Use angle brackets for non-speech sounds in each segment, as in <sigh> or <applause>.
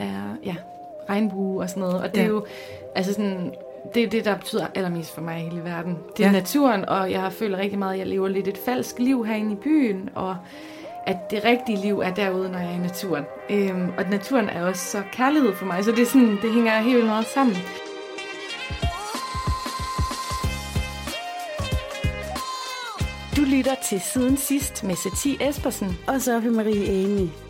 er ja, regnbue og sådan noget. Og det ja. er jo altså sådan, det er det, der betyder allermest for mig i hele verden. Det er ja. naturen, og jeg føler rigtig meget, at jeg lever lidt et falsk liv herinde i byen, og at det rigtige liv er derude, når jeg er i naturen. Øhm, og naturen er også så kærlighed for mig, så det, er sådan, det hænger helt vildt meget sammen. Du lytter til Siden Sidst med Satie Espersen og Sofie Marie Amy.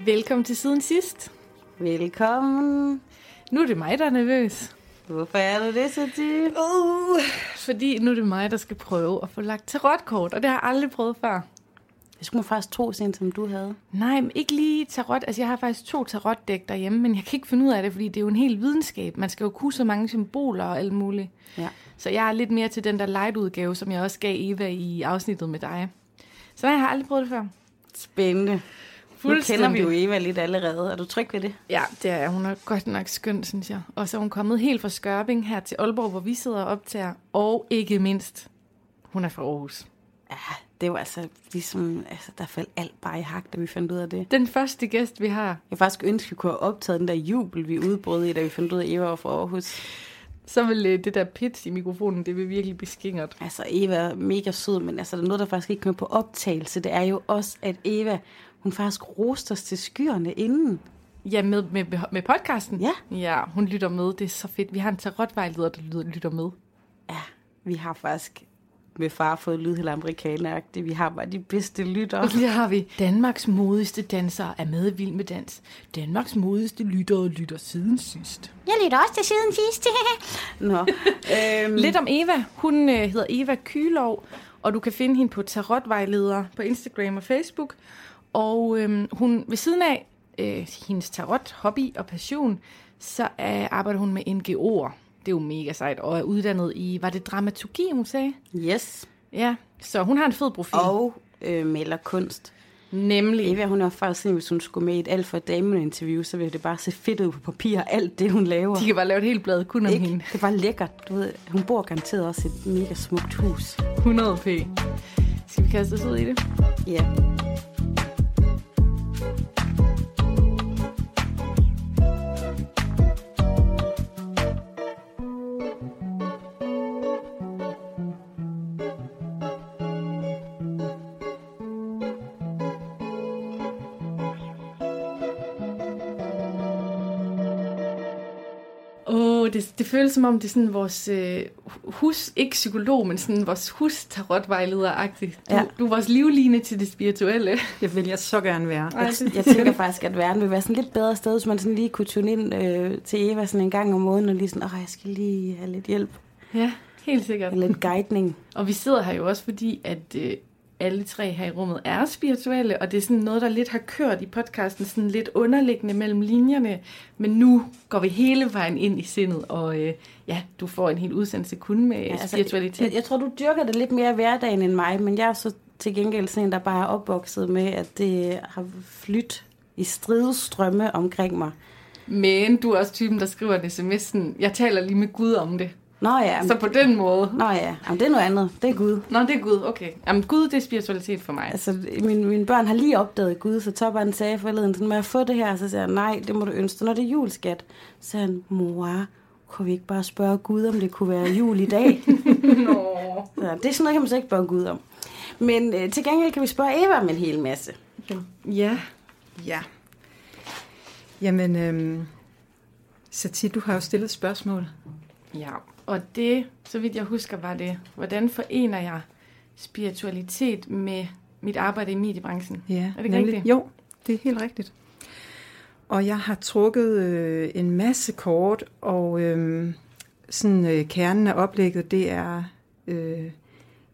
Velkommen til siden sidst. Velkommen. Nu er det mig, der er nervøs. Hvorfor er du det, så uh, Fordi nu er det mig, der skal prøve at få lagt tarotkort, og det har jeg aldrig prøvet før. Det skulle faktisk tro, sådan som du havde. Nej, men ikke lige tarot. Altså, jeg har faktisk to tarotdæk derhjemme, men jeg kan ikke finde ud af det, fordi det er jo en hel videnskab. Man skal jo kunne så mange symboler og alt muligt. Ja. Så jeg er lidt mere til den der light-udgave, som jeg også gav Eva i afsnittet med dig. Så nej, jeg har aldrig prøvet det før. Spændende. Nu kender vi jo Eva lidt allerede. Er du tryg ved det? Ja, det er Hun er godt nok skøn, synes jeg. Og så er hun kommet helt fra Skørping her til Aalborg, hvor vi sidder og optager. Og ikke mindst, hun er fra Aarhus. Ja, det var altså ligesom, altså der faldt alt bare i hak, da vi fandt ud af det. Den første gæst, vi har. Jeg faktisk ønske, vi kunne have optaget den der jubel, vi udbrød i, da vi fandt ud af, at Eva var fra Aarhus. Så vil øh, det der pitch i mikrofonen, det vil virkelig blive skingert. Altså, Eva er mega sød, men altså, der er noget, der faktisk ikke kommer på optagelse. Det er jo også, at Eva, hun faktisk roste os til skyerne inden. Ja, med, med, med podcasten? Ja. Ja, hun lytter med. Det er så fedt. Vi har en tarotvejleder, der lytter med. Ja, vi har faktisk med far fået lyd helt amerikaneragtigt. Vi har bare de bedste lyttere. <laughs> Og så har vi Danmarks modigste dansere er med vild med dans. Danmarks modigste lyttere lytter siden sidst. Jeg lytter også til siden sidst. <laughs> Nå. øhm. Lidt om Eva. Hun øh, hedder Eva Kylov, og du kan finde hende på Tarotvejleder på Instagram og Facebook. Og øhm, hun ved siden af øh, hendes tarot, hobby og passion, så øh, arbejder hun med NGO'er. Det er jo mega sejt, og er uddannet i, var det dramaturgi, hun sagde? Yes. Ja, så hun har en fed profil. Og øh, maler kunst. Nemlig. Eva, hun er faktisk sådan, hvis hun skulle med i et alt for dame interview, så ville det bare se fedt ud på papir, alt det, hun laver. De kan bare lave et helt blad kun om Ikke? hende. Det er bare lækkert. Du ved, hun bor garanteret også i et mega smukt hus. 100 p. Skal vi kaste os ud i det? Ja. det, Thank you. Det føles som om, det er sådan vores øh, hus, ikke psykolog, men sådan vores hus tarotvejleder-agtigt. Du, ja. du er vores livline til det spirituelle. Det vil jeg så gerne være. Ej, jeg, jeg tænker faktisk, at verden vil være sådan lidt bedre sted, hvis man sådan lige kunne tune ind øh, til Eva sådan en gang om måneden, og lige sådan, åh, jeg skal lige have lidt hjælp. Ja, helt sikkert. Og lidt guidning. og vi sidder her jo også, fordi at... Øh, alle tre her i rummet er spirituelle, og det er sådan noget, der lidt har kørt i podcasten, sådan lidt underliggende mellem linjerne, men nu går vi hele vejen ind i sindet, og øh, ja, du får en helt udsendelse kun med ja, altså, spiritualitet. Jeg, jeg tror, du dyrker det lidt mere hverdagen end mig, men jeg er så til gengæld sådan en, der bare er opvokset med, at det har flyttet i stridestrømme omkring mig. Men du er også typen, der skriver en sms, jeg taler lige med Gud om det. Nå ja. Så på den måde. Nå ja, Jamen, det er noget andet. Det er Gud. Nå, det er Gud, okay. Jamen Gud, det er spiritualitet for mig. Altså, min, mine børn har lige opdaget Gud, så Toppen sagde forleden, sådan, må jeg få det her? Så siger jeg, nej, det må du ønske Når det er juleskat, så siger han, mor, kunne vi ikke bare spørge Gud, om det kunne være jul i dag? <laughs> Nå. Så, det er sådan noget, kan man så ikke spørge Gud om. Men øh, til gengæld kan vi spørge Eva om en hel masse. Ja, ja. Jamen, øhm, Satie, du har jo stillet spørgsmål. Ja, og det, så vidt jeg husker, var det, hvordan forener jeg spiritualitet med mit arbejde i mediebranchen? Ja, er det nemlig, rigtigt? Jo, det er helt rigtigt. og jeg har trukket øh, en masse kort, og øh, sådan øh, kernen af oplægget, det er øh,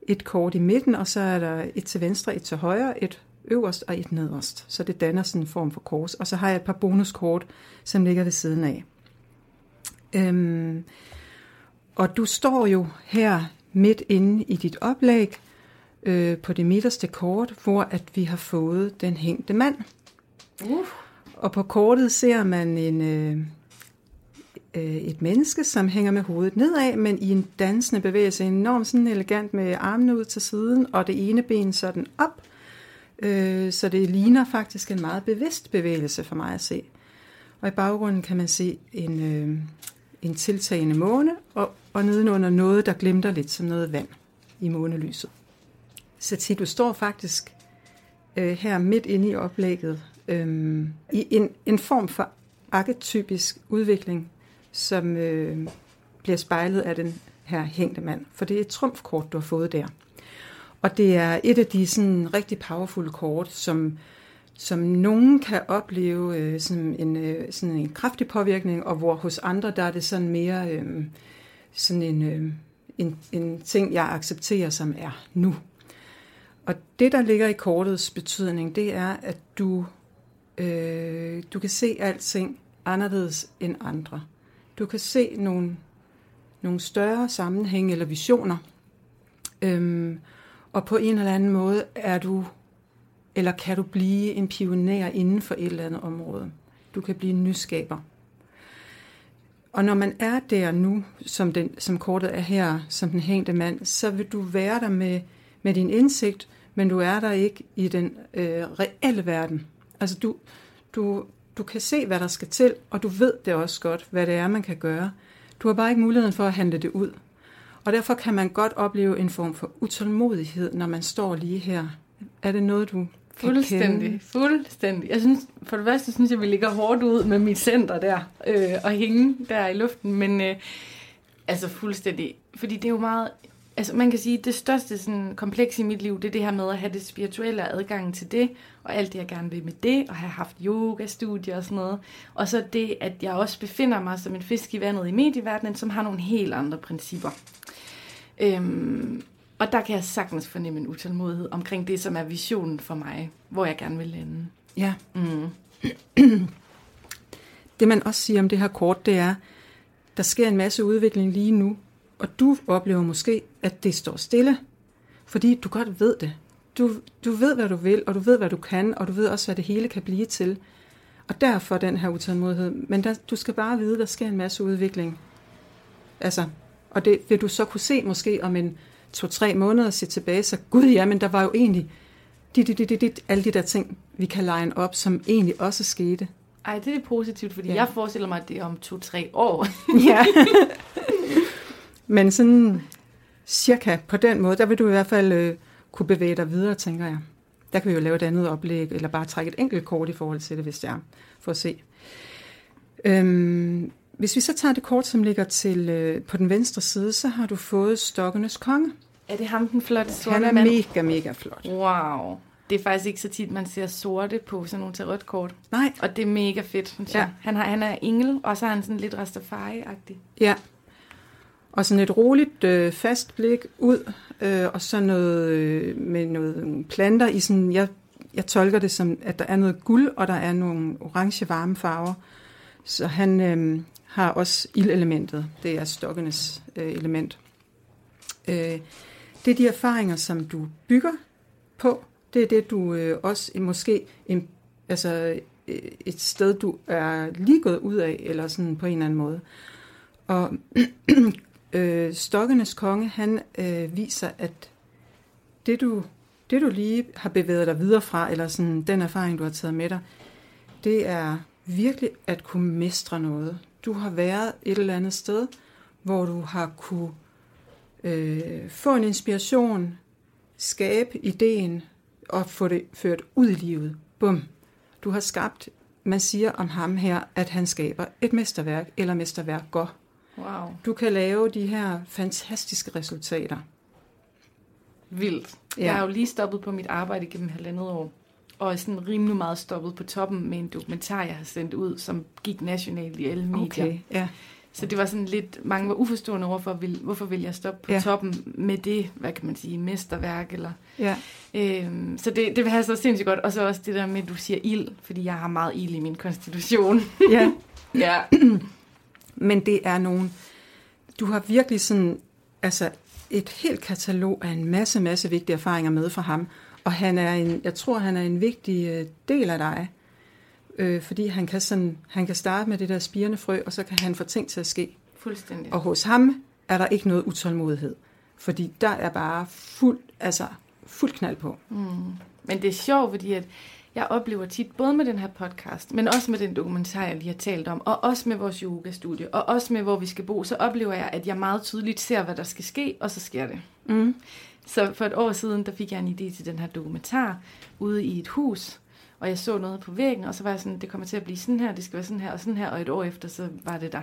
et kort i midten, og så er der et til venstre, et til højre, et øverst og et nederst. Så det danner sådan en form for kors. Og så har jeg et par bonuskort, som ligger ved siden af. Øhm, og du står jo her midt inde i dit oplæg øh, på det midterste kort, hvor at vi har fået den hængte mand. Uh. Og på kortet ser man en, øh, øh, et menneske, som hænger med hovedet nedad, men i en dansende bevægelse, enormt sådan elegant med armene ud til siden, og det ene ben sådan op, øh, så det ligner faktisk en meget bevidst bevægelse for mig at se. Og i baggrunden kan man se en, øh, en tiltagende måne, og, og nedenunder noget, der glimter lidt som noget vand i månelyset. Så til du står faktisk øh, her midt inde i oplægget øh, i en, en form for arketypisk udvikling, som øh, bliver spejlet af den her hængte mand. For det er et trumfkort, du har fået der. Og det er et af de sådan rigtig powerful kort, som, som nogen kan opleve øh, som en, øh, sådan en kraftig påvirkning, og hvor hos andre der er det sådan mere øh, sådan en, øh, en, en ting, jeg accepterer, som er nu. Og det, der ligger i kortets betydning, det er, at du, øh, du kan se alting anderledes end andre. Du kan se nogle, nogle større sammenhæng eller visioner. Øhm, og på en eller anden måde er du, eller kan du blive en pioner inden for et eller andet område. Du kan blive en nyskaber. Og når man er der nu, som, den, som kortet er her, som den hængte mand, så vil du være der med, med din indsigt, men du er der ikke i den øh, reelle verden. Altså du, du, du kan se, hvad der skal til, og du ved det også godt, hvad det er, man kan gøre. Du har bare ikke muligheden for at handle det ud. Og derfor kan man godt opleve en form for utålmodighed, når man står lige her. Er det noget, du Fuldstændig, fuldstændig. Jeg synes, for det første synes jeg, vi ligger hårdt ud med mit center der, øh, og hænge der i luften, men øh, altså fuldstændig, fordi det er jo meget, altså man kan sige, det største sådan, kompleks i mit liv, det er det her med at have det spirituelle adgang til det, og alt det, jeg gerne vil med det, og have haft yoga-studier og sådan noget. Og så det, at jeg også befinder mig som en fisk i vandet i medieverdenen, som har nogle helt andre principper. Øhm, og der kan jeg sagtens fornemme en utålmodighed omkring det, som er visionen for mig, hvor jeg gerne vil lande. Ja. Mm. <clears throat> Det man også siger om det her kort, det er, der sker en masse udvikling lige nu, og du oplever måske, at det står stille, fordi du godt ved det. Du, du ved, hvad du vil, og du ved, hvad du kan, og du ved også, hvad det hele kan blive til. Og derfor den her utålmodighed. Men der, du skal bare vide, der sker en masse udvikling. Altså, og det vil du så kunne se måske om en to-tre måneder og se tilbage, så gud ja, men der var jo egentlig dit, dit, dit, dit, alle de der ting, vi kan line op, som egentlig også skete. Ej, det er positivt, fordi ja. jeg forestiller mig, at det er om to-tre år. <laughs> Ja. men sådan cirka på den måde, der vil du i hvert fald øh, kunne bevæge dig videre, tænker jeg. Der kan vi jo lave et andet oplæg, eller bare trække et enkelt kort i forhold til det, hvis det er, for at se. Øhm, hvis vi så tager det kort, som ligger til øh, på den venstre side, så har du fået stokkenes konge. er det ham, den flotte sorte Han er mand? mega, mega flot. Wow. Det er faktisk ikke så tit, man ser sorte på sådan nogle tarotkort. Nej, Og det er mega fedt, synes jeg. Ja. Han, har, han er engel, og så er han sådan lidt Rastafari-agtig. ja. Og sådan et roligt, øh, fast blik ud, øh, og så noget øh, med noget planter i sådan, jeg, jeg tolker det som, at der er noget guld, og der er nogle orange varme farver. Så han øh, har også ildelementet. Det er stokkenes øh, element. Øh, det er de erfaringer, som du bygger på. Det er det, du øh, også måske en, altså, øh, et sted, du er lige gået ud af, eller sådan på en eller anden måde. Og <clears throat> øh, stokkenes konge, han øh, viser, at det du, det du lige har bevæget dig videre fra, eller sådan den erfaring, du har taget med dig, det er virkelig at kunne mestre noget. Du har været et eller andet sted, hvor du har kunne øh, få en inspiration, skabe ideen og få det ført ud i livet. Bum. Du har skabt, man siger om ham her, at han skaber et mesterværk eller mesterværker. Wow. Du kan lave de her fantastiske resultater. Vildt. Ja. Jeg har jo lige stoppet på mit arbejde gennem halvandet år. Og sådan rimelig meget stoppet på toppen med en dokumentar, jeg har sendt ud, som gik nationalt i alle medier. Okay, ja. Så det var sådan lidt, mange var uforstående over for, hvorfor vil jeg stoppe på Ja. toppen med det, hvad kan man sige, mesterværk, eller... ja. Øhm, så det, det så sindssygt godt. Og så også det der med, at du siger ild, fordi jeg har meget ild i min konstitution. ja. <laughs> ja. <clears throat> Men det er nogle... Du har virkelig sådan... Altså, et helt katalog af en masse, masse vigtige erfaringer med fra ham. Og han er en, jeg tror, han er en vigtig øh, del af dig. Øh, fordi han kan, sådan, han kan starte med det der spirende frø, og så kan han få ting til at ske. Fuldstændig. Og hos ham er der ikke noget utålmodighed. Fordi der er bare fuld, altså, fuld knald på. Mm. Men det er sjovt, fordi at jeg oplever tit, både med den her podcast, men også med den dokumentar, jeg lige har talt om, og også med vores yogastudie, og også med, hvor vi skal bo, så oplever jeg, at jeg meget tydeligt ser, hvad der skal ske, og så sker det. Mm. Så for et år siden, der fik jeg en idé til den her dokumentar ude i et hus, og jeg så noget på væggen, og så var jeg sådan, det kommer til at blive sådan her, det skal være sådan her og sådan her, og et år efter, så var det der.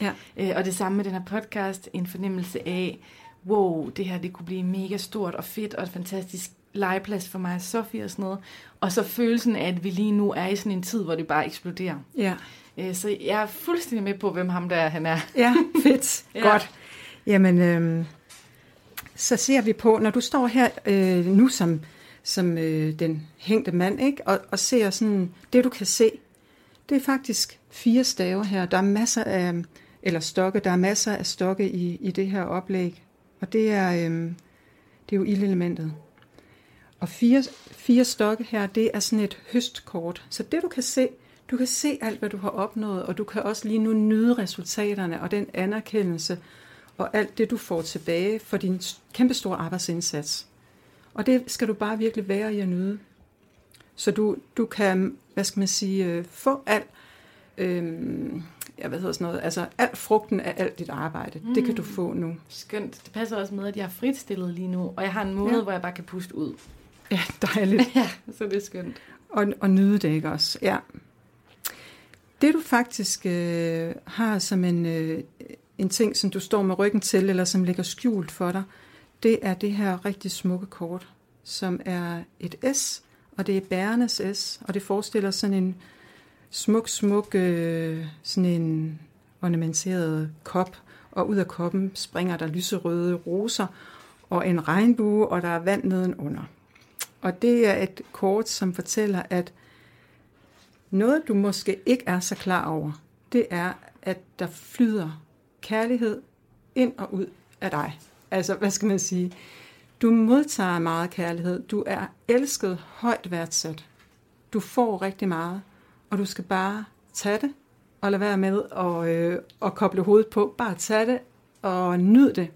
Ja. Øh, og det samme med den her podcast, en fornemmelse af, wow, det her det kunne blive mega stort og fedt og et fantastisk legeplads for mig og Sofie og sådan noget. Og så følelsen af, at vi lige nu er i sådan en tid, hvor det bare eksploderer. Ja. Øh, så jeg er fuldstændig med på, hvem ham der er, han er. Ja, fedt. <laughs> Ja. Godt. Jamen, øhm, så ser vi på, når du står her øh, nu som, som øh, den hængte mand, ikke? Og, og ser sådan, det du kan se, det er faktisk fire staver her. Der er masser af, eller stokke, der er masser af stokke i, i det her oplæg. Og det er, øh, det er jo ildelementet. Og fire, fire stokke her, det er sådan et høstkort. Så det du kan se, du kan se alt, hvad du har opnået, og du kan også lige nu nyde resultaterne og den anerkendelse og alt det, du får tilbage for din kæmpestore arbejdsindsats. Og det skal du bare virkelig være i at nyde. Så du, du kan, hvad skal man sige, øh, få alt, øh, jeg ved sådan noget, altså alt frugten af alt dit arbejde, mm. det kan du få nu. Skønt. Det passer også med, at jeg er fritstillet lige nu, og jeg har en måned, ja. hvor jeg bare kan puste ud. Ja, dejligt. <laughs> Ja, så det er skønt. og, og nyde det, ikke også? Ja. Det du faktisk øh, har som en, øh, en ting, som du står med ryggen til, eller som ligger skjult for dig, det er det her rigtig smukke kort, som er et S, og det er bærenes S, og det forestiller sådan en smuk, smuk, øh, sådan en ornamenteret kop, og ud af koppen springer der lyserøde roser, og en regnbue, og der er vand nedenunder. Og det er et kort, som fortæller, at noget, du måske ikke er så klar over, det er, at der flyder kærlighed ind og ud af dig. Altså, hvad skal man sige? Du modtager meget kærlighed. Du er elsket, højt værdsat. Du får rigtig meget, og du skal bare tage det og lade være med at, øh, at koble hovedet på. Bare tage det og nyd det.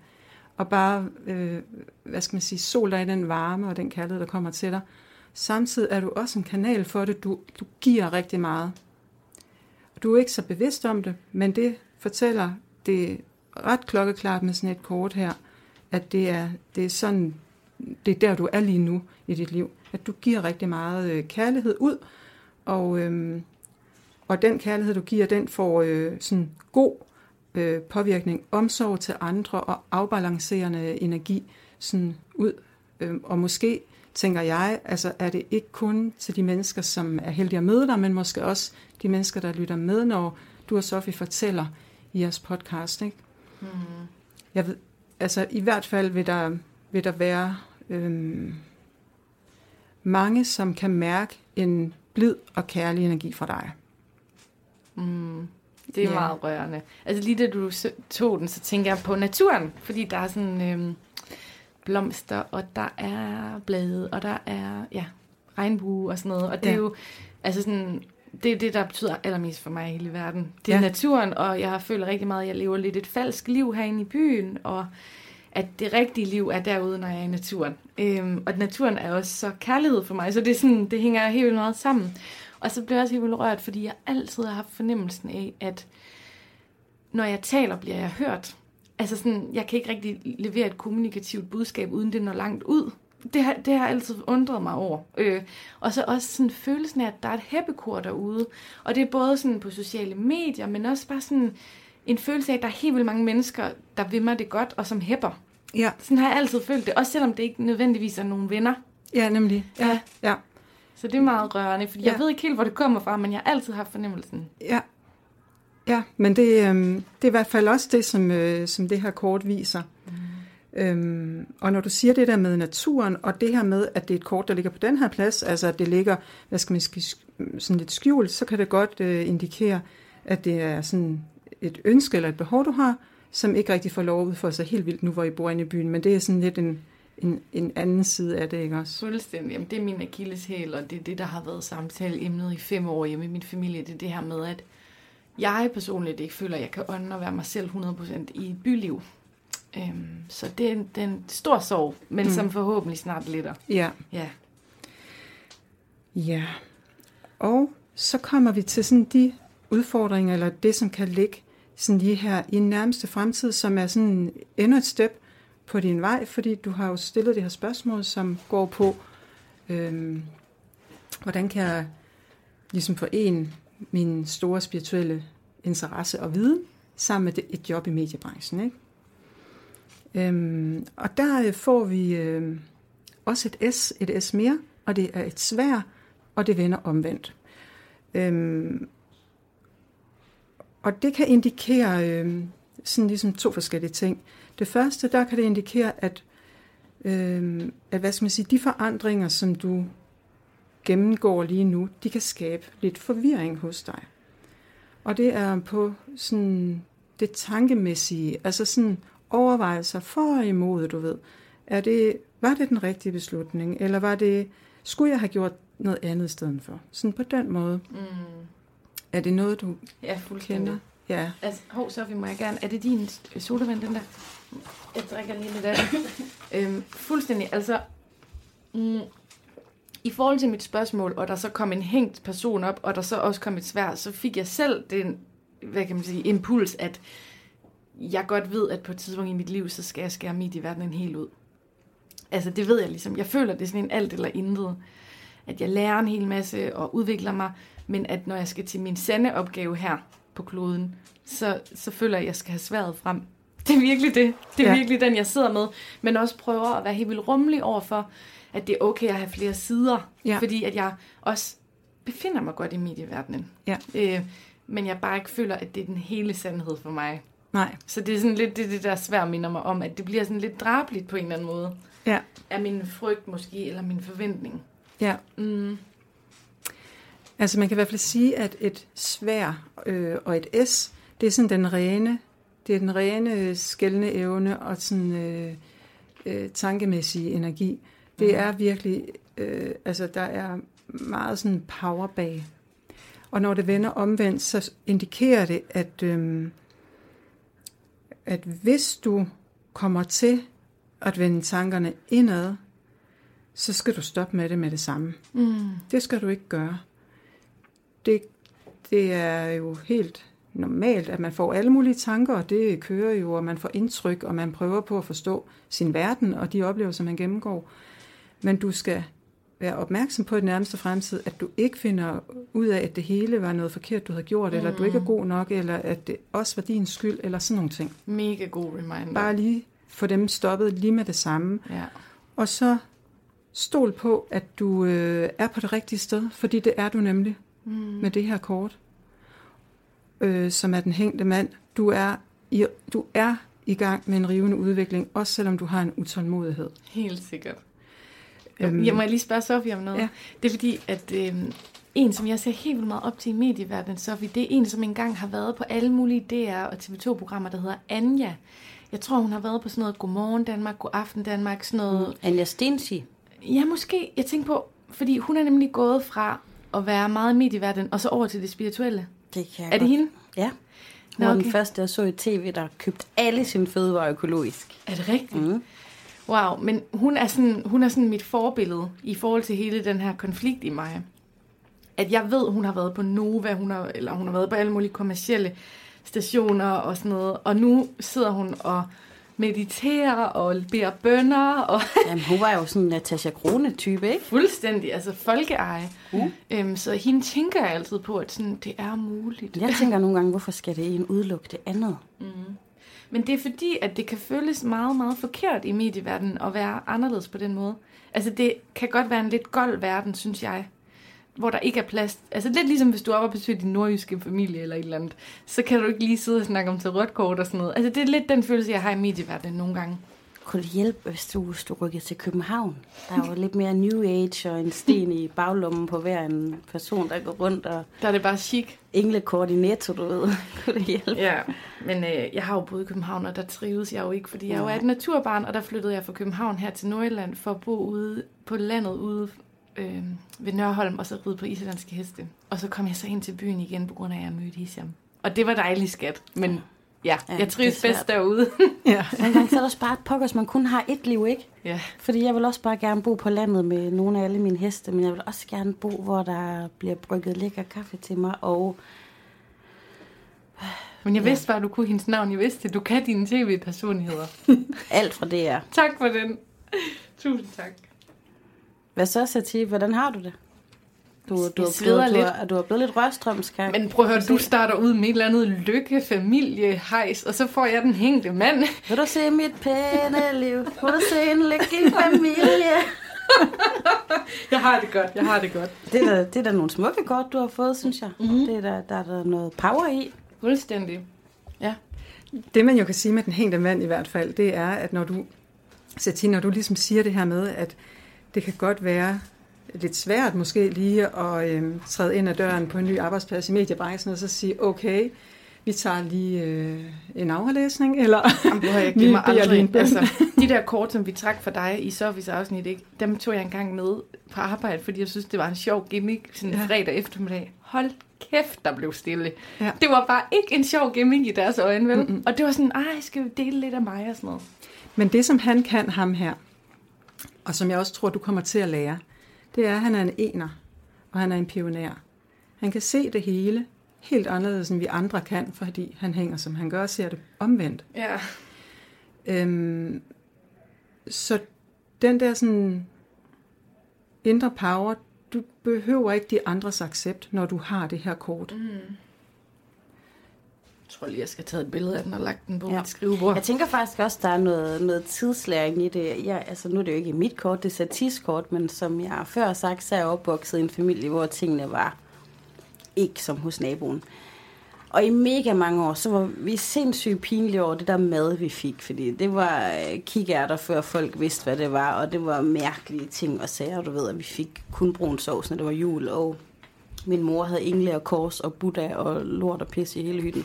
Og bare, øh, hvad skal man sige, sol dig i den varme og den kærlighed, der kommer til dig. Samtidig er du også en kanal for det. Du, du giver rigtig meget. Du er ikke så bevidst om det, men det fortæller det ret klokkeklart med sådan et kort her, at det er, det er sådan, det er der, du er lige nu i dit liv. At du giver rigtig meget øh, kærlighed ud, og, øhm, og den kærlighed, du giver, den får øh, sådan god øh, påvirkning, omsorg til andre og afbalancerende energi sådan ud. Øh, og måske tænker jeg, altså er det ikke kun til de mennesker, som er heldige at møde dig, men måske også de mennesker, der lytter med, når du og Sofie fortæller i jeres podcast. Ikke? Mm. Jeg ved, altså i hvert fald vil der, vil der være øhm, mange, som kan mærke en blid og kærlig energi fra dig. Mm. Det er Ja. meget rørende. Altså lige da du tog den, så tænker jeg på naturen, fordi der er sådan øhm, blomster, og der er blade, og der er ja, regnbue og sådan noget. Og det Ja. er jo altså sådan, det er det, der betyder allermest for mig i hele verden. Det er Ja. naturen, og jeg føler rigtig meget, at jeg lever lidt et falsk liv herinde i byen, og at det rigtige liv er derude, når jeg er i naturen. Øhm, og naturen er også så kærlighed for mig, så det, er sådan, det hænger helt vildt meget sammen. Og så bliver jeg også helt vildt rørt, fordi jeg altid har haft fornemmelsen af, at når jeg taler, bliver jeg hørt. Altså sådan, jeg kan ikke rigtig levere et kommunikativt budskab, uden det når langt ud. Det har, det har altid undret mig over. Øh, og så også sådan følelsen af, at der er et heppekor derude. Og det er både sådan på sociale medier, men også bare sådan en følelse af, at der er helt vildt mange mennesker, der vil mig det godt, og som hæpper. Ja, Sådan har jeg altid følt det, også selvom det ikke nødvendigvis er nogen venner. ja nemlig. Ja. Ja. Så det er meget rørende, fordi ja. jeg ved ikke helt, hvor det kommer fra, men jeg har altid haft fornemmelsen. Ja, ja men det, øh, det er i hvert fald også det, som, øh, som det her kort viser. Mm. Øhm, og når du siger det der med naturen, og det her med, at det er et kort, der ligger på den her plads, altså at det ligger, hvad skal man sige, sådan lidt skjult, så kan det godt øh, indikere, at det er sådan et ønske eller et behov, du har, som ikke rigtig får lov at udføre sig helt vildt nu, hvor I bor inde i byen. Men det er sådan lidt en, en, en anden side af det, ikke også? Fuldstændig. Jamen, det er min akilleshæl, og det er det, der har været samtaleemnet i fem år hjemme i min familie. Det er det her med, at jeg personligt ikke føler, at jeg kan ånde og være mig selv 100% i byliv. Øhm, så det er en, det er en stor sorg, men mm. som forhåbentlig snart letter. Ja. Ja. Ja. Og så kommer vi til sådan de udfordringer, eller det, som kan ligge sådan lige her i nærmeste fremtid, som er sådan endnu et step på din vej, fordi du har jo stillet det her spørgsmål, som går på, øhm, hvordan kan jeg ligesom forene min store spirituelle interesse og viden sammen med et job i mediebranchen. Ikke? Øhm, og der øh, får vi øh, også et S, et S mere, og det er et svær, og det vender omvendt. Øhm, og det kan indikere øh, sådan ligesom to forskellige ting. Det første, der kan det indikere, at, øh, at hvad skal man sige, de forandringer, som du gennemgår lige nu, de kan skabe lidt forvirring hos dig. Og det er på sådan det tankemæssige, altså sådan overvejelser for og imod, du ved. Er det, var det den rigtige beslutning, eller var det, skulle jeg have gjort noget andet i stedet for? Sådan på den måde. Mm. Er det noget, du ja, kender? Ja. Altså, hov, Sofie, må jeg gerne... Er det din sodavand, den der? Jeg drikker lige lidt af den. <laughs> øhm, fuldstændig. Altså, mm, i forhold til mit spørgsmål, og der så kom en hængt person op, og der så også kom et svær, så fik jeg selv den, hvad kan man sige, impuls, at jeg godt ved, at på et tidspunkt i mit liv, så skal jeg skære mit i verden helt ud. Altså, det ved jeg ligesom. Jeg føler, det er sådan en alt eller intet. At jeg lærer en hel masse og udvikler mig, men at når jeg skal til min sande opgave her på kloden, så, så føler jeg, at jeg skal have sværet frem. Det er virkelig det. Det er ja. virkelig den, jeg sidder med. Men også prøver at være helt vildt rummelig overfor, at det er okay at have flere sider. Ja. Fordi at jeg også befinder mig godt i medieverdenen. Ja. Øh, men jeg bare ikke føler, at det er den hele sandhed for mig. Nej. Så det er sådan lidt det, det der svært minder mig om, at det bliver sådan lidt drabligt på en eller anden måde. Ja. Er min frygt måske, eller min forventning. Ja. Mm. Altså man kan i hvert fald sige, at et svær øh, og et S, det er sådan den rene, det er den rene skældende evne og sådan øh, øh, tankemæssige energi. Det mm. er virkelig, øh, altså der er meget sådan power bag. Og når det vender omvendt, så indikerer det, at, øh, at hvis du kommer til at vende tankerne indad, så skal du stoppe med det med det samme. Mm. Det skal du ikke gøre. Det, det er jo helt normalt, at man får alle mulige tanker, og det kører jo, og man får indtryk, og man prøver på at forstå sin verden og de oplevelser, man gennemgår. Men du skal være opmærksom på i den nærmeste fremtid, at du ikke finder ud af, at det hele var noget forkert, du havde gjort, mm. eller at du ikke er mm. god nok, eller at det også var din skyld, eller sådan nogle ting. Mega god reminder. Bare lige få dem stoppet lige med det samme. Ja. Og så stol på, at du øh, er på det rigtige sted, fordi det er du nemlig mm. med det her kort, øh, som er den hængte mand. Du er, i, du er i gang med en rivende udvikling, også selvom du har en utålmodighed. Helt sikkert. Øhm, jeg må lige spørge Sofie om noget. Ja. Det er fordi, at øh, en, som jeg ser helt vildt meget op til i medieverdenen, Sofie, det er en, som engang har været på alle mulige DR og TV2-programmer, der hedder Anja. Jeg tror, hun har været på sådan noget Godmorgen Danmark, God Aften Danmark, sådan noget... Mm, Anja Stensi. Ja, måske. Jeg tænker på, fordi hun er nemlig gået fra at være meget i medieverdenen, og så over til det spirituelle. Det kan jeg Er det godt. hende? Ja. Hun var okay. den første, jeg så i tv, der købt alle sine fødevarer økologisk. Er det rigtigt? Mm. Wow, men hun er, sådan, hun er sådan mit forbillede i forhold til hele den her konflikt i mig. At jeg ved, hun har været på Nova, hun har, eller hun har været på alle mulige kommercielle stationer og sådan noget. Og nu sidder hun og mediterer og beder bønder. Og <laughs> Jamen, hun var jo sådan en Natasha Krone-type, ikke? Fuldstændig, altså folkeeje. Uh. Øhm, så hende tænker jeg altid på, at sådan, det er muligt. Jeg <laughs> tænker nogle gange, hvorfor skal det en udelukke det andet? Mm. Men det er fordi, at det kan føles meget, meget forkert i medieverdenen at være anderledes på den måde. Altså det kan godt være en lidt gold verden, synes jeg. hvor der ikke er plads. Altså lidt ligesom hvis du er oppe og besøger din nordjyske familie eller et eller andet, så kan du ikke lige sidde og snakke om til rødt kort og sådan noget. Altså det er lidt den følelse, jeg har i medieverdenen nogle gange. Kunne det hjælpe, hvis du, hvis du rykkede til København? Der er jo lidt mere New Age og en sten i baglommen på hver en person, der går rundt og Der er det bare chic. englekort i netto, du ved. <laughs> Kunne det hjælpe? Ja, men øh, jeg har jo boet i København, og der trives jeg jo ikke, fordi jeg jo er et naturbarn, og der flyttede jeg fra København her til Nordjylland for at bo ude på landet ude øh, ved Nørholm, og så ride på islandske heste. Og så kom jeg så ind til byen igen, på grund af, at jeg mødte Hisham. Og det var dejligt skat, men ja, Ja, jeg trives det er bedst derude. <laughs> Ja. Nogle gange så er der også bare et pokkers, man kun har et liv, ikke? ja. Fordi jeg vil også bare gerne bo på landet med nogle af alle mine heste, men jeg vil også gerne bo, hvor der bliver brygget lækker kaffe til mig, og Men jeg Ja. vidste bare, at du kunne hendes navn. Jeg vidste, at du kan dine tv-personligheder. <laughs> alt fra det er. tak for den. Tusind tak. Hvad så, Sati? Hvordan har du det? Du, du, du, du, du, lidt. er- du er blevet lidt rørstrømsk her. Men prøv at høre, du starter ud med et eller andet lykke, familie, hejs, og så får jeg den hængte mand. Vil du se mit pæne liv? Vil du se en lykkelig familie? <laughs> Jeg har det godt, jeg har det godt. Det er da, det er da nogle smukke kort, du har fået, synes jeg. Mm. Det er der, der er der noget power i. Fuldstændig. Ja. Det, man jo kan sige med den hængte mand i hvert fald, det er, at når du, Satine, når du ligesom siger det her med, at det kan godt være lidt svært måske lige at øh, træde ind ad døren på en ny arbejdsplads i mediebranchen, og så sige, okay, vi tager lige øh, en aflæsning, eller Jamen, høre, <laughs> jeg Vi lige aldrig. en. Altså, de der kort, som vi trak for dig i Sofis afsnit, ikke? dem tog jeg engang med på arbejde, fordi jeg synes, det var en sjov gimmick, sådan en Ja. fredag eftermiddag. Hold kæft, der blev stille. Ja. Det var bare ikke en sjov gimmick i deres øjne, vel? Mm-mm. Og det var sådan, ej, skal vi dele lidt af mig og sådan noget. Men det, som han kan, ham her, og som jeg også tror, du kommer til at lære, det er, at han er en ener, og han er en pioner. Han kan se det hele helt anderledes, end vi andre kan, fordi han hænger, som han gør, og ser det omvendt. Ja. Øhm, så den der sådan indre power, du behøver ikke de andres accept, når du har det her kort. Mm. Tror lige, jeg skal tage et billede af den og lagt den på Ja. mit skrivebord. Jeg tænker faktisk også, der er noget, noget tidslæring i det. Jeg, altså, nu er det jo ikke mit kort, det er Satis kort, men som jeg før har sagt, så er jeg opvokset i en familie, hvor tingene var ikke som hos naboen. Og i mega mange år, så var vi sindssygt pinlige over det der mad, vi fik. Fordi det var øh, kikærter, før folk vidste, hvad det var. Og det var mærkelige ting og sager. Du ved, at vi fik kun brun sovs, når det var jul. Og min mor havde engle og kors og buddha og lort og pis i hele hytten.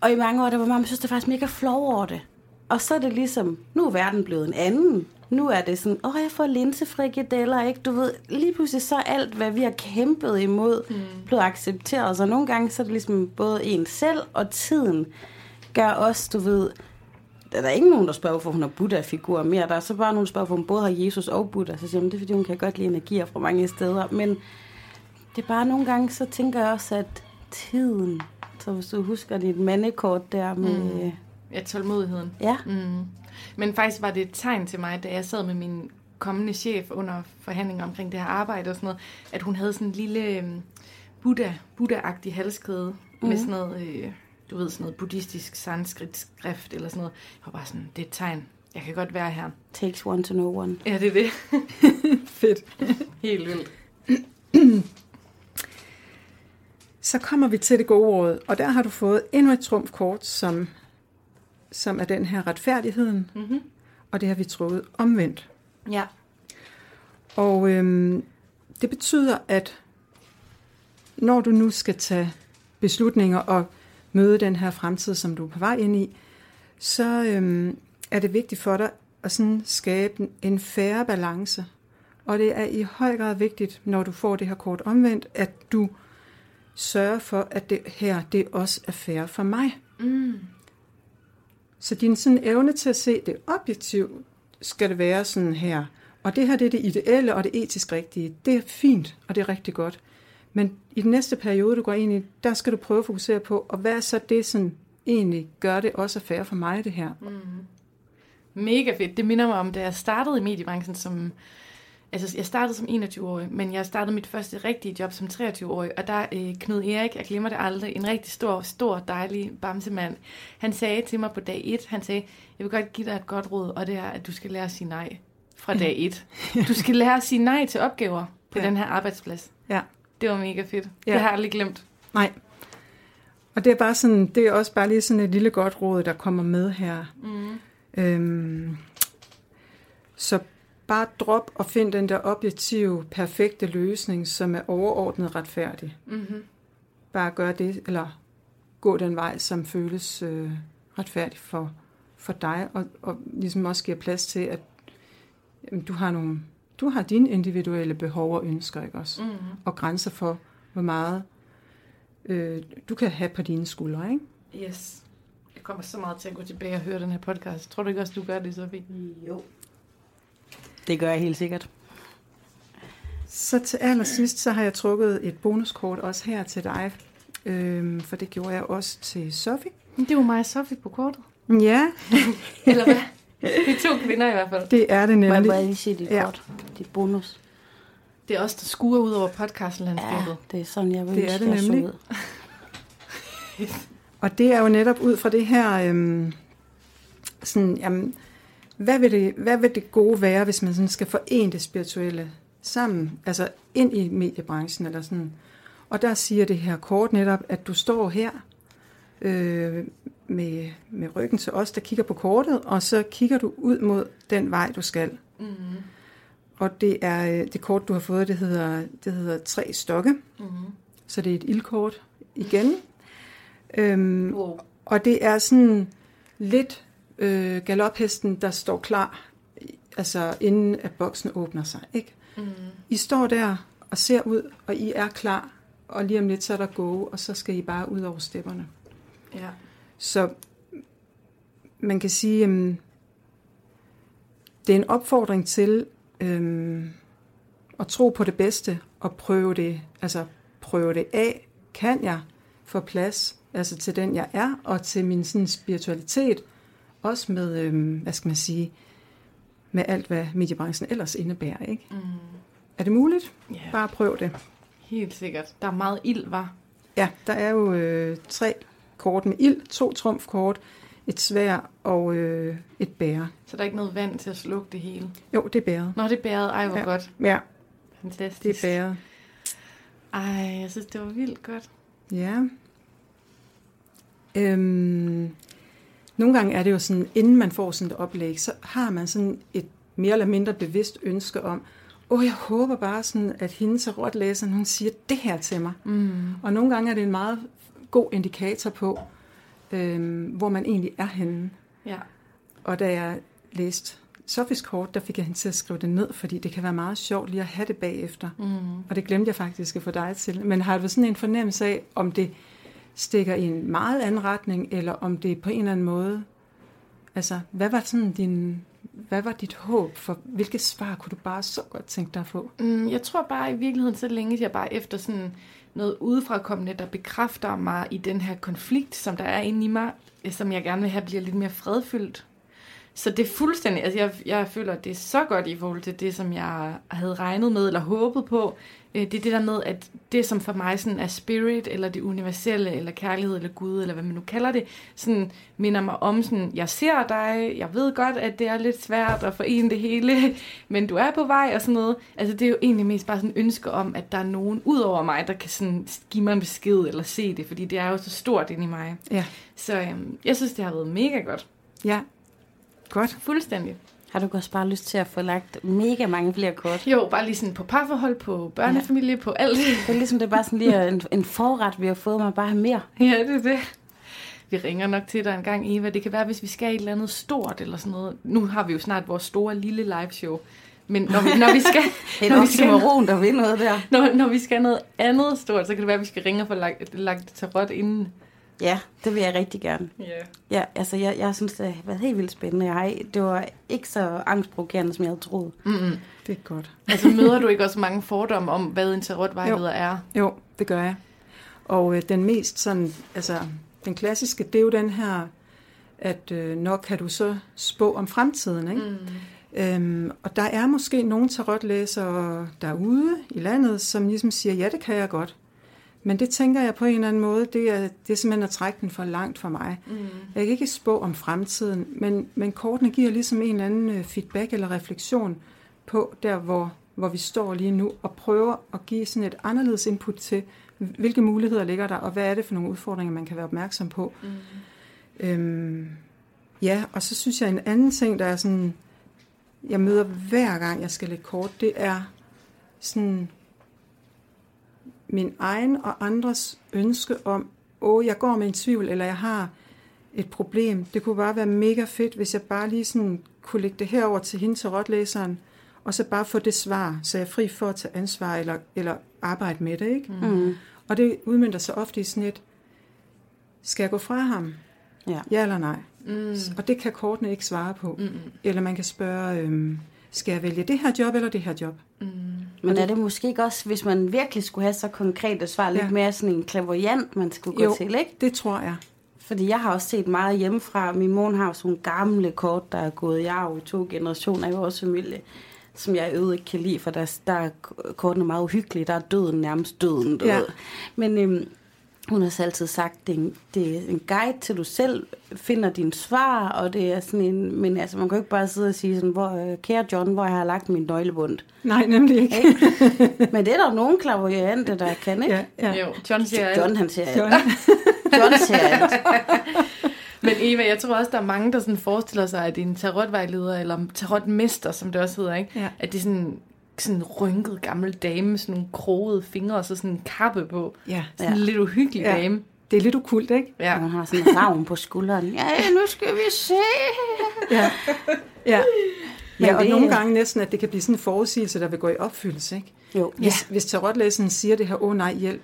Og i mange år, der var mamma, synes, det faktisk mega flov over det. Og så er det ligesom, nu er verden blevet en anden. Nu er det sådan, åh, jeg får linsefrikadeller, ikke? Du ved, lige pludselig så alt, hvad vi har kæmpet imod, mm. blevet accepteret. Så nogle gange, så er det ligesom både en selv og tiden gør os, du ved, der er ikke nogen, der spørger, hvorfor hun har Buddha-figurer mere. Der er så bare nogen, der spørger, hvorfor hun både har Jesus og Buddha. Så siger hun, det er, fordi hun kan godt lide energier fra mange steder. Men det er bare nogle gange, så tænker jeg også, at tiden... Så hvis du husker dit mandekort der med... Mm. Ja, tålmodigheden. Ja, Mm. Men faktisk var det et tegn til mig, da jeg sad med min kommende chef under forhandlinger omkring det her arbejde og sådan noget, at hun havde sådan en lille øhm, Buddha, Buddha-agtig halskæde mm. med sådan noget, øh, du ved, sådan noget buddhistisk sanskrit-skrift eller sådan noget. Jeg var bare sådan, det er et tegn. Jeg kan godt være her. takes one to know one. Ja, det er det. <laughs> Fedt. Helt vildt. <clears throat> Så kommer vi til det gode råd, og der har du fået endnu et trumfkort, som, som er den her retfærdigheden, Mm-hmm. og det har vi trukket omvendt. Ja. Og øhm, det betyder, at når du nu skal tage beslutninger og møde den her fremtid, som du er på vej ind i, så øhm, er det vigtigt for dig at sådan skabe en færre balance. Og det er i høj grad vigtigt, når du får det her kort omvendt, at du sørger for, at det her det også er fair for mig. Mm. Så din sådan evne til at se det objektivt, skal det være sådan her. Og det her det er det ideelle og det etisk rigtige. Det er fint, og det er rigtig godt. Men i den næste periode, du går ind i, der skal du prøve at fokusere på, og hvad er så det, som egentlig gør det også fair for mig, det her? Mega fedt. Det minder mig om, da jeg startede i mediebranchen som... Altså, jeg startede som 21-årig, men jeg startede mit første rigtige job som 23-årig, og der øh, Knud Erik, jeg glemmer det aldrig, en rigtig stor, stor, dejlig bamsemand, han sagde til mig på dag 1, han sagde, jeg vil godt give dig et godt råd, og det er, at du skal lære at sige nej fra dag <laughs> 1. Du skal lære at sige nej til opgaver på Ja. den her arbejdsplads. Ja. Det var mega fedt. Ja. Det har jeg aldrig glemt. Nej. Og det er bare sådan, det er også bare lige sådan et lille godt råd, der kommer med her. Mm. Øhm, så bare drop og find den der objektive, perfekte løsning, som er overordnet retfærdig. Mm-hmm. Bare gør det, eller gå den vej, som føles øh, retfærdig for, for dig, og, og ligesom også giver plads til, at jamen, du har nogle, du har dine individuelle behov og ønsker, ikke også? Mm-hmm. Og grænser for, hvor meget øh, du kan have på dine skuldre, ikke? Yes. Jeg kommer så meget til at gå tilbage og høre den her podcast. Tror du ikke også, du gør det, Sofie? Jo. Det gør jeg helt sikkert. Så til allersidst, så har jeg trukket et bonuskort også her til dig, øhm, for det gjorde jeg også til Sofie. Det var mig og Sofie på kortet. Ja, <laughs> Eller hvad? Vi er to kvinder i hvert fald. det er det Må jeg nemlig. bare lige sige dit Ja. kort? Dit bonus. Det er også der skuer ud over podcastlandskabet. Ja, det er sådan, jeg vil Det er det nemlig. ud. Og det er jo netop ud fra det her, øhm, sådan, jamen, hvad vil, det, hvad vil det gode være, hvis man sådan skal forene det spirituelle sammen, altså ind i mediebranchen eller sådan. Og der siger det her kort netop, at du står her øh, med, med ryggen til os, der kigger på kortet, og så kigger du ud mod den vej, du skal. Mm-hmm. Og det er øh, det kort, du har fået, det hedder, det hedder tre stokke, Mm-hmm. så det er et ildkort igen. Øhm, Wow. og det er sådan lidt øh, galophesten, der står klar, altså inden at boksen åbner sig. Ikke? Mm-hmm. I står der og ser ud, og I er klar, og lige om lidt så er der gå, og så skal I bare ud over stepperne. Ja. Så man kan sige, øhm, det er en opfordring til øhm, at tro på det bedste og prøve det, altså prøve det af. Kan jeg få plads altså til den, jeg er, og til min sådan, spiritualitet, også med, øhm, hvad skal man sige, med alt, hvad mediebranchen ellers indebærer. Ikke? Mm. Er det muligt? Ja, Bare prøv det. helt sikkert. Der er meget ild, var. Ja, der er jo øh, tre kort med ild, to trumfkort, et svær og øh, et bære. Så der er ikke noget vand til at slukke det hele. Jo, det er bæret. Nå, det er bæret. Ej, hvor Ja. godt. Ja, Fantastisk. det er bæret. Ej, jeg synes, det var vildt godt. Ja. Øhm, nogle gange er det jo sådan, inden man får sådan et oplæg, så har man sådan et mere eller mindre bevidst ønske om, åh, jeg håber bare sådan, at hende til læseren, hun siger det her til mig. Mm. Og nogle gange er det en meget god indikator på, øhm, hvor man egentlig er henne. Ja. Og da jeg læste Sofies kort, der fik jeg hende til at skrive det ned, fordi det kan være meget sjovt lige at have det bagefter. Mm. Og det glemte jeg faktisk at få dig til. Men har du sådan en fornemmelse af, om det stikker i en meget anden retning, eller om det på en eller anden måde... Altså, hvad var sådan din... Hvad var dit håb for, hvilke svar kunne du bare så godt tænke dig at få? Mm, jeg tror bare i virkeligheden, så længe jeg bare efter sådan noget udefrakommende, der bekræfter mig i den her konflikt, som der er inde i mig, som jeg gerne vil have, bliver lidt mere fredfyldt. Så det er fuldstændig, altså jeg, jeg føler, at det er så godt i forhold til det, som jeg havde regnet med eller håbet på. Øh, Det er det der med, at det som for mig sådan er spirit, eller det universelle, eller kærlighed, eller Gud, eller hvad man nu kalder det, sådan minder mig om sådan, jeg ser dig, jeg ved godt, at det er lidt svært at forene det hele, <laughs> men du er på vej og sådan noget. Altså det er jo egentlig mest bare sådan et ønske om, at der er nogen ud over mig, der kan sådan give mig en besked eller se det, fordi det er jo så stort inde i mig. Ja. Så øhm, jeg synes, det har været mega godt. Ja, godt. Fuldstændig. Har du også bare lyst til at få lagt mega mange flere kort? Jo, bare lige sådan på parforhold, på børnefamilie, ja. på alt. Det er ligesom, det er bare sådan lige en, en forret, vi har fået, man bare have mere. Ja, det er det. Vi ringer nok til dig en gang, Eva. Det kan være, hvis vi skal et eller andet stort eller sådan noget. Nu har vi jo snart vores store lille live show. Men når vi, når vi skal, <laughs> Det når vi skal, Cimarron, der vil noget der. når, når vi skal noget andet stort, så kan det være, at vi skal ringe og få lagt, lagt tarot inden. Ja, det vil jeg rigtig gerne. Ja. Ja, altså jeg, jeg synes, det har været helt vildt spændende. Jeg har, det var ikke så angstprovokerende, som jeg havde troet. Mm-mm. Det er godt. Altså møder du ikke også mange fordomme om, hvad en tarotvejleder er? Jo, det gør jeg. Og øh, den mest sådan, altså den klassiske, det er jo den her, at øh, nok kan du så spå om fremtiden, ikke? Mm. Øhm, og der er måske nogle tarotlæsere derude i landet, som ligesom siger, ja, det kan jeg godt. Men det tænker jeg på en eller anden måde, det er, det er simpelthen at trække den for langt for mig. Mm. Jeg kan ikke spå om fremtiden, men, men kortene giver ligesom en eller anden øh, feedback eller refleksion på der, hvor hvor vi står lige nu, og prøver at give sådan et anderledes input til, hvilke muligheder ligger der, og hvad er det for nogle udfordringer, man kan være opmærksom på. Mm. Øhm, ja, og så synes jeg en anden ting, der er sådan, jeg møder hver gang, jeg skal lægge kort, det er sådan min egen og andres ønske om, åh, jeg går med en tvivl, eller jeg har et problem. Det kunne bare være mega fedt, hvis jeg bare lige sådan kunne lægge det herover til hende, til rotlæseren, og så bare få det svar, så jeg er fri for at tage ansvar eller, eller arbejde med det. Ikke? Mm. Og det udmyndter sig ofte i sådan et, skal jeg gå fra ham? Ja. Ja eller nej? Mm. Og det kan kortene ikke svare på. Mm. Eller man kan spørge, øhm, skal jeg vælge det her job eller det her job? Mm. Men er det måske ikke også, hvis man virkelig skulle have så konkret et svar, lidt Ja. mere sådan en klaverjant, man skulle gå Jo. til, ikke? Det tror jeg. Fordi jeg har også set meget hjemmefra. Min mor har jo sådan nogle gamle kort, der er gået i arv i to generationer i vores familie, som jeg øvet ikke kan lide, for der, der er kortene meget uhyggelige. Der er døden nærmest døden, du ja. ved. Men øhm, hun har så altid sagt, det er, en, det er en guide til du selv finder dine svar, og det er sådan en, men altså man kan jo ikke bare sidde og sige sådan, hvor, øh, kære John, hvor har jeg lagt min nøglebund? Nej, nemlig ikke. <laughs> Men det er der nogle klaverjante, der kan, ikke? Ja, ja. Jo, John siger alt. John, han siger alt. John. John siger alt. <laughs> Men Eva, jeg tror også, der er mange, der sådan forestiller sig, at det er en tarotvejleder, eller tarotmester, som det også hedder, ikke? Ja. At det er sådan sådan en rynket gammel dame med sådan nogle krogede fingre og så sådan en kappe på. ja. Sådan en Ja. lidt uhyggelig Ja. dame. Det er lidt okult, ikke? Ja. Ja. Hun har sådan en ravn på skulderen. Ja, nu skal vi se. Ja. Ja. Men Ja, og det- nogle gange næsten, at det kan blive sådan en forudsigelse, der vil gå i opfyldelse, ikke? Jo, Hvis, hvis tarotlæseren siger det her, åh oh, nej, hjælp,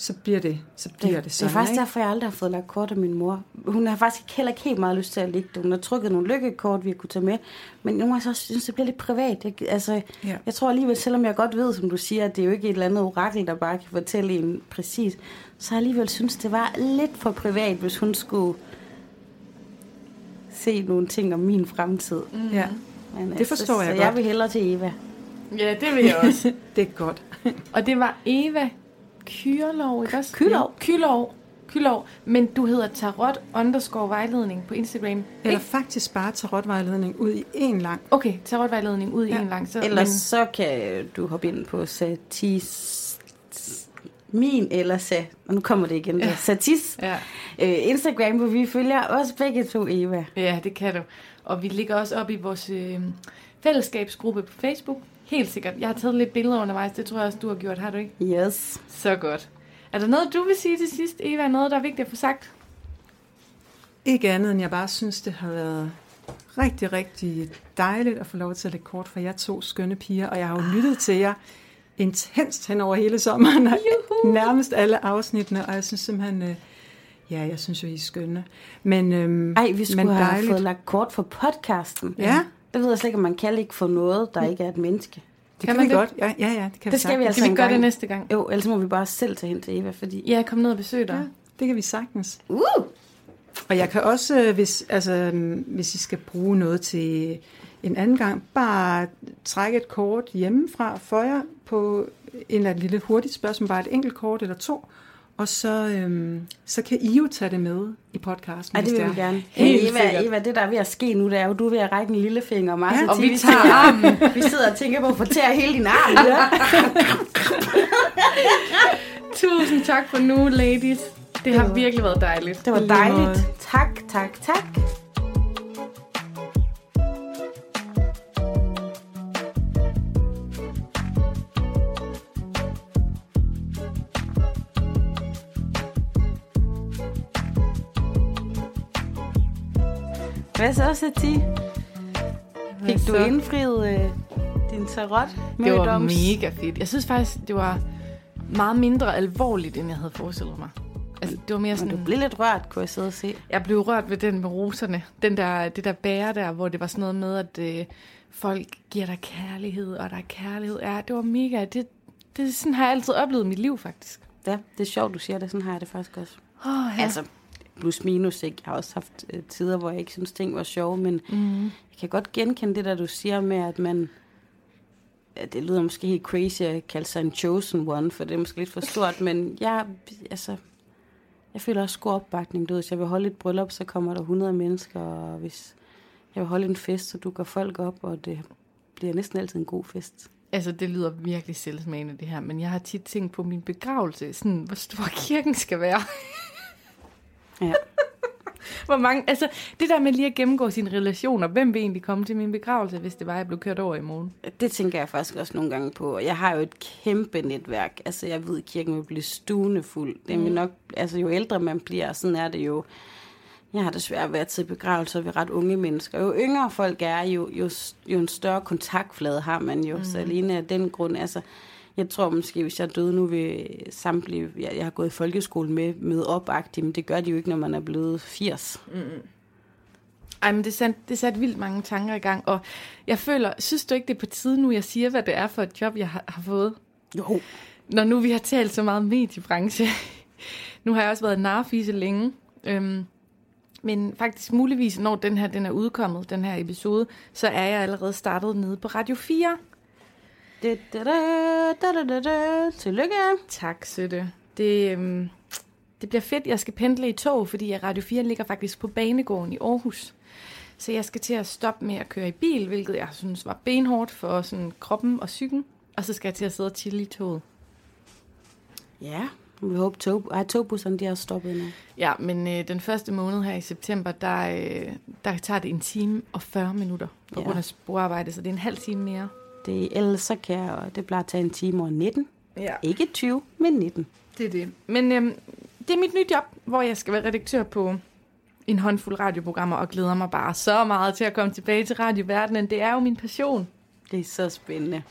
så bliver det, så bliver det, det, sådan, det er faktisk ikke? derfor, jeg aldrig har fået lagt kort af min mor. Hun har faktisk heller ikke helt meget lyst til at lægge det. Hun har trykket nogle lykkekort, vi kunne tage med. Men nogle gange så synes jeg, det bliver lidt privat. Jeg, altså, Ja. jeg tror alligevel, selvom jeg godt ved, som du siger, at det er jo ikke et eller andet orakel, der bare kan fortælle en præcis, så jeg alligevel synes, det var lidt for privat, hvis hun skulle se nogle ting om min fremtid. Mm. Ja, Men, Det forstår så, jeg så jeg godt. vil hellere til Eva. ja, det vil jeg også. <laughs> det er godt. Og det var Eva Kyrlov, ikke også? Kylov. Ja, Kylov. Men du hedder tarot underscore vejledning på Instagram. Eller Ikke? faktisk bare tarotvejledning ud i en lang. Okay, tarotvejledning ud i Ja. en lang. Så, Ellers så kan du hoppe ind på Satis min eller sa, og nu kommer det igen, ja. Satis Ja. øh, Instagram, hvor vi følger også begge to Eva. ja, det kan du. Og vi ligger også op i vores øh, fællesskabsgruppe på Facebook. Helt sikkert. Jeg har taget lidt billeder undervejs. Det tror jeg også, du har gjort. Har du ikke? Yes. Så godt. Er der noget, du vil sige til sidst, Eva? Noget, der er vigtigt at få sagt? Ikke andet, end jeg bare synes, det har været rigtig, rigtig dejligt at få lov til at lægge kort for jer to skønne piger, og jeg har jo lyttet til jer intenst hen over hele sommeren, og nærmest alle afsnittene, og jeg synes simpelthen, øh, ja, jeg synes jo, I er skønne. Men, øhm, Ej, vi skulle men have dejligt. fået lagt kort for podcasten. Ja. Det ved jeg slet ikke, om man kan ikke få noget, der ikke er et menneske. Det Kan kan, man vi det? godt. Ja, ja, ja det kan Det skal vi altså Kan vi gøre det næste gang? Jo, ellers må vi bare selv tage hen til Eva, fordi... Ja, kom ned og besøg dig. Ja, det kan vi sagtens. Uh! Og jeg kan også, øh, hvis, altså, øhm, hvis I skal bruge noget til en anden gang, bare trække et kort hjemmefra for jer på en eller anden lille hurtigt spørgsmål, bare et enkelt kort eller to, og så, øhm, så kan I jo tage det med i podcasten. Ej, det vil vi er. gerne. Helt Men Eva, sikkert. Eva, det der er ved at ske nu, det er jo, du er ved at række en lille finger, og, Martin, Ja, Og vi vi, tager armen. <laughs> vi sidder og tænker på at fortære hele din arm. Ja. <laughs> Tusind tak for nu, ladies. Det har virkelig været dejligt. Det var dejligt. Tak, tak, tak. Hvad så, Sati? Fik du indfriet øh, din tarot? Det var mega fedt. Jeg synes faktisk, det var meget mindre alvorligt, end jeg havde forestillet mig. Altså, det var mere Men sådan... du blev lidt rørt, kunne jeg sidde og se. Jeg blev rørt ved den med roserne. Den der, det der bære der, hvor det var sådan noget med, at øh, folk giver dig kærlighed, og der er kærlighed. Ja, det var mega. Det, det sådan har jeg altid oplevet i mit liv, faktisk. Ja, det er sjovt, du siger det. Sådan har jeg det faktisk også. Oh. Ja. Altså, plus minus, ikke? Jeg har også haft øh, tider, hvor jeg ikke synes, ting var sjove, men mm. jeg kan godt genkende det, der du siger med, at man... Ja, det lyder måske helt crazy at kalde sig en chosen one, for det er måske lidt for stort, <laughs> men jeg, altså, jeg føler også god opbakning. Du ved, hvis jeg vil holde et bryllup, så kommer der 100 mennesker, og hvis jeg vil holde en fest, så dukker folk op, og det bliver næsten altid en god fest. Altså, det lyder virkelig selvsmagende, det her, men jeg har tit tænkt på min begravelse, sådan, hvor stor kirken skal være. <laughs> Ja. <laughs> Hvor mange, altså, det der med lige at gennemgå sine relationer, hvem vil egentlig komme til min begravelse, hvis det var, jeg blev kørt over i morgen? Det tænker jeg faktisk også nogle gange på. Jeg har jo et kæmpe netværk. Altså, jeg ved, at kirken vil blive stuende fuld. Det vil nok, altså, jo ældre man bliver, sådan er det jo. Jeg har desværre været til begravelser ved ret unge mennesker. Jo yngre folk er, jo, jo, jo en større kontaktflade har man jo. Mm. Så alene af den grund, altså, jeg tror måske, hvis jeg døde nu ved samtlige, jeg, jeg har gået i folkeskole med, med opagtigt, men det gør de jo ikke, når man er blevet 80. Mm. Ej, men det satte, det satte vildt mange tanker i gang, og jeg føler, synes du ikke, det er på tide nu, jeg siger, hvad det er for et job, jeg har, har fået? Jo. Når nu vi har talt så meget mediebranche. <laughs> nu har jeg også været narfise længe. Øhm, men faktisk muligvis, når den her den er udkommet, den her episode, så er jeg allerede startet nede på Radio 4. Da, da, da, da, da, da. Tillykke. Tak, Søtte. Det, øhm, det bliver fedt. Jeg skal pendle i tog, fordi Radio 4 ligger faktisk på Banegården i Aarhus. Så jeg skal til at stoppe med at køre i bil, hvilket jeg synes var benhårdt for sådan kroppen og psyken. Og så skal jeg til at sidde og chille i toget. Ja, vi håber, tog, ej, togbusserne de har stoppet nu. Ja, men øh, den første måned her i september, der, øh, der tager det en time og 40 minutter på Ja. grund af sporarbejde, så det er en halv time mere. Det, ellers så kan jeg, det plejer at tage en time og 19. Ja. Ikke 20, men 19. Det er det. Men øhm, det er mit nye job, hvor jeg skal være redaktør på en håndfuld radioprogrammer, og glæder mig bare så meget til at komme tilbage til radioverdenen. Det er jo min passion. Det er så spændende.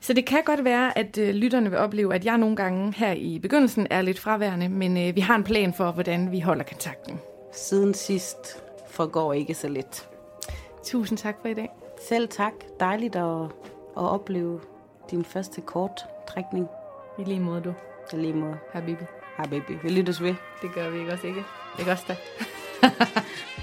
Så det kan godt være, at øh, lytterne vil opleve, at jeg nogle gange her i begyndelsen er lidt fraværende, men øh, vi har en plan for, hvordan vi holder kontakten. Siden sidst forgår ikke så lidt. Tusind tak for i dag. Selv tak. Dejligt at, at opleve din første korttrækning. I lige måde, du. I lige måde. Habibi. Baby. Vi lyttes ved. Det gør vi ikke også ikke. Ikke også da. <laughs>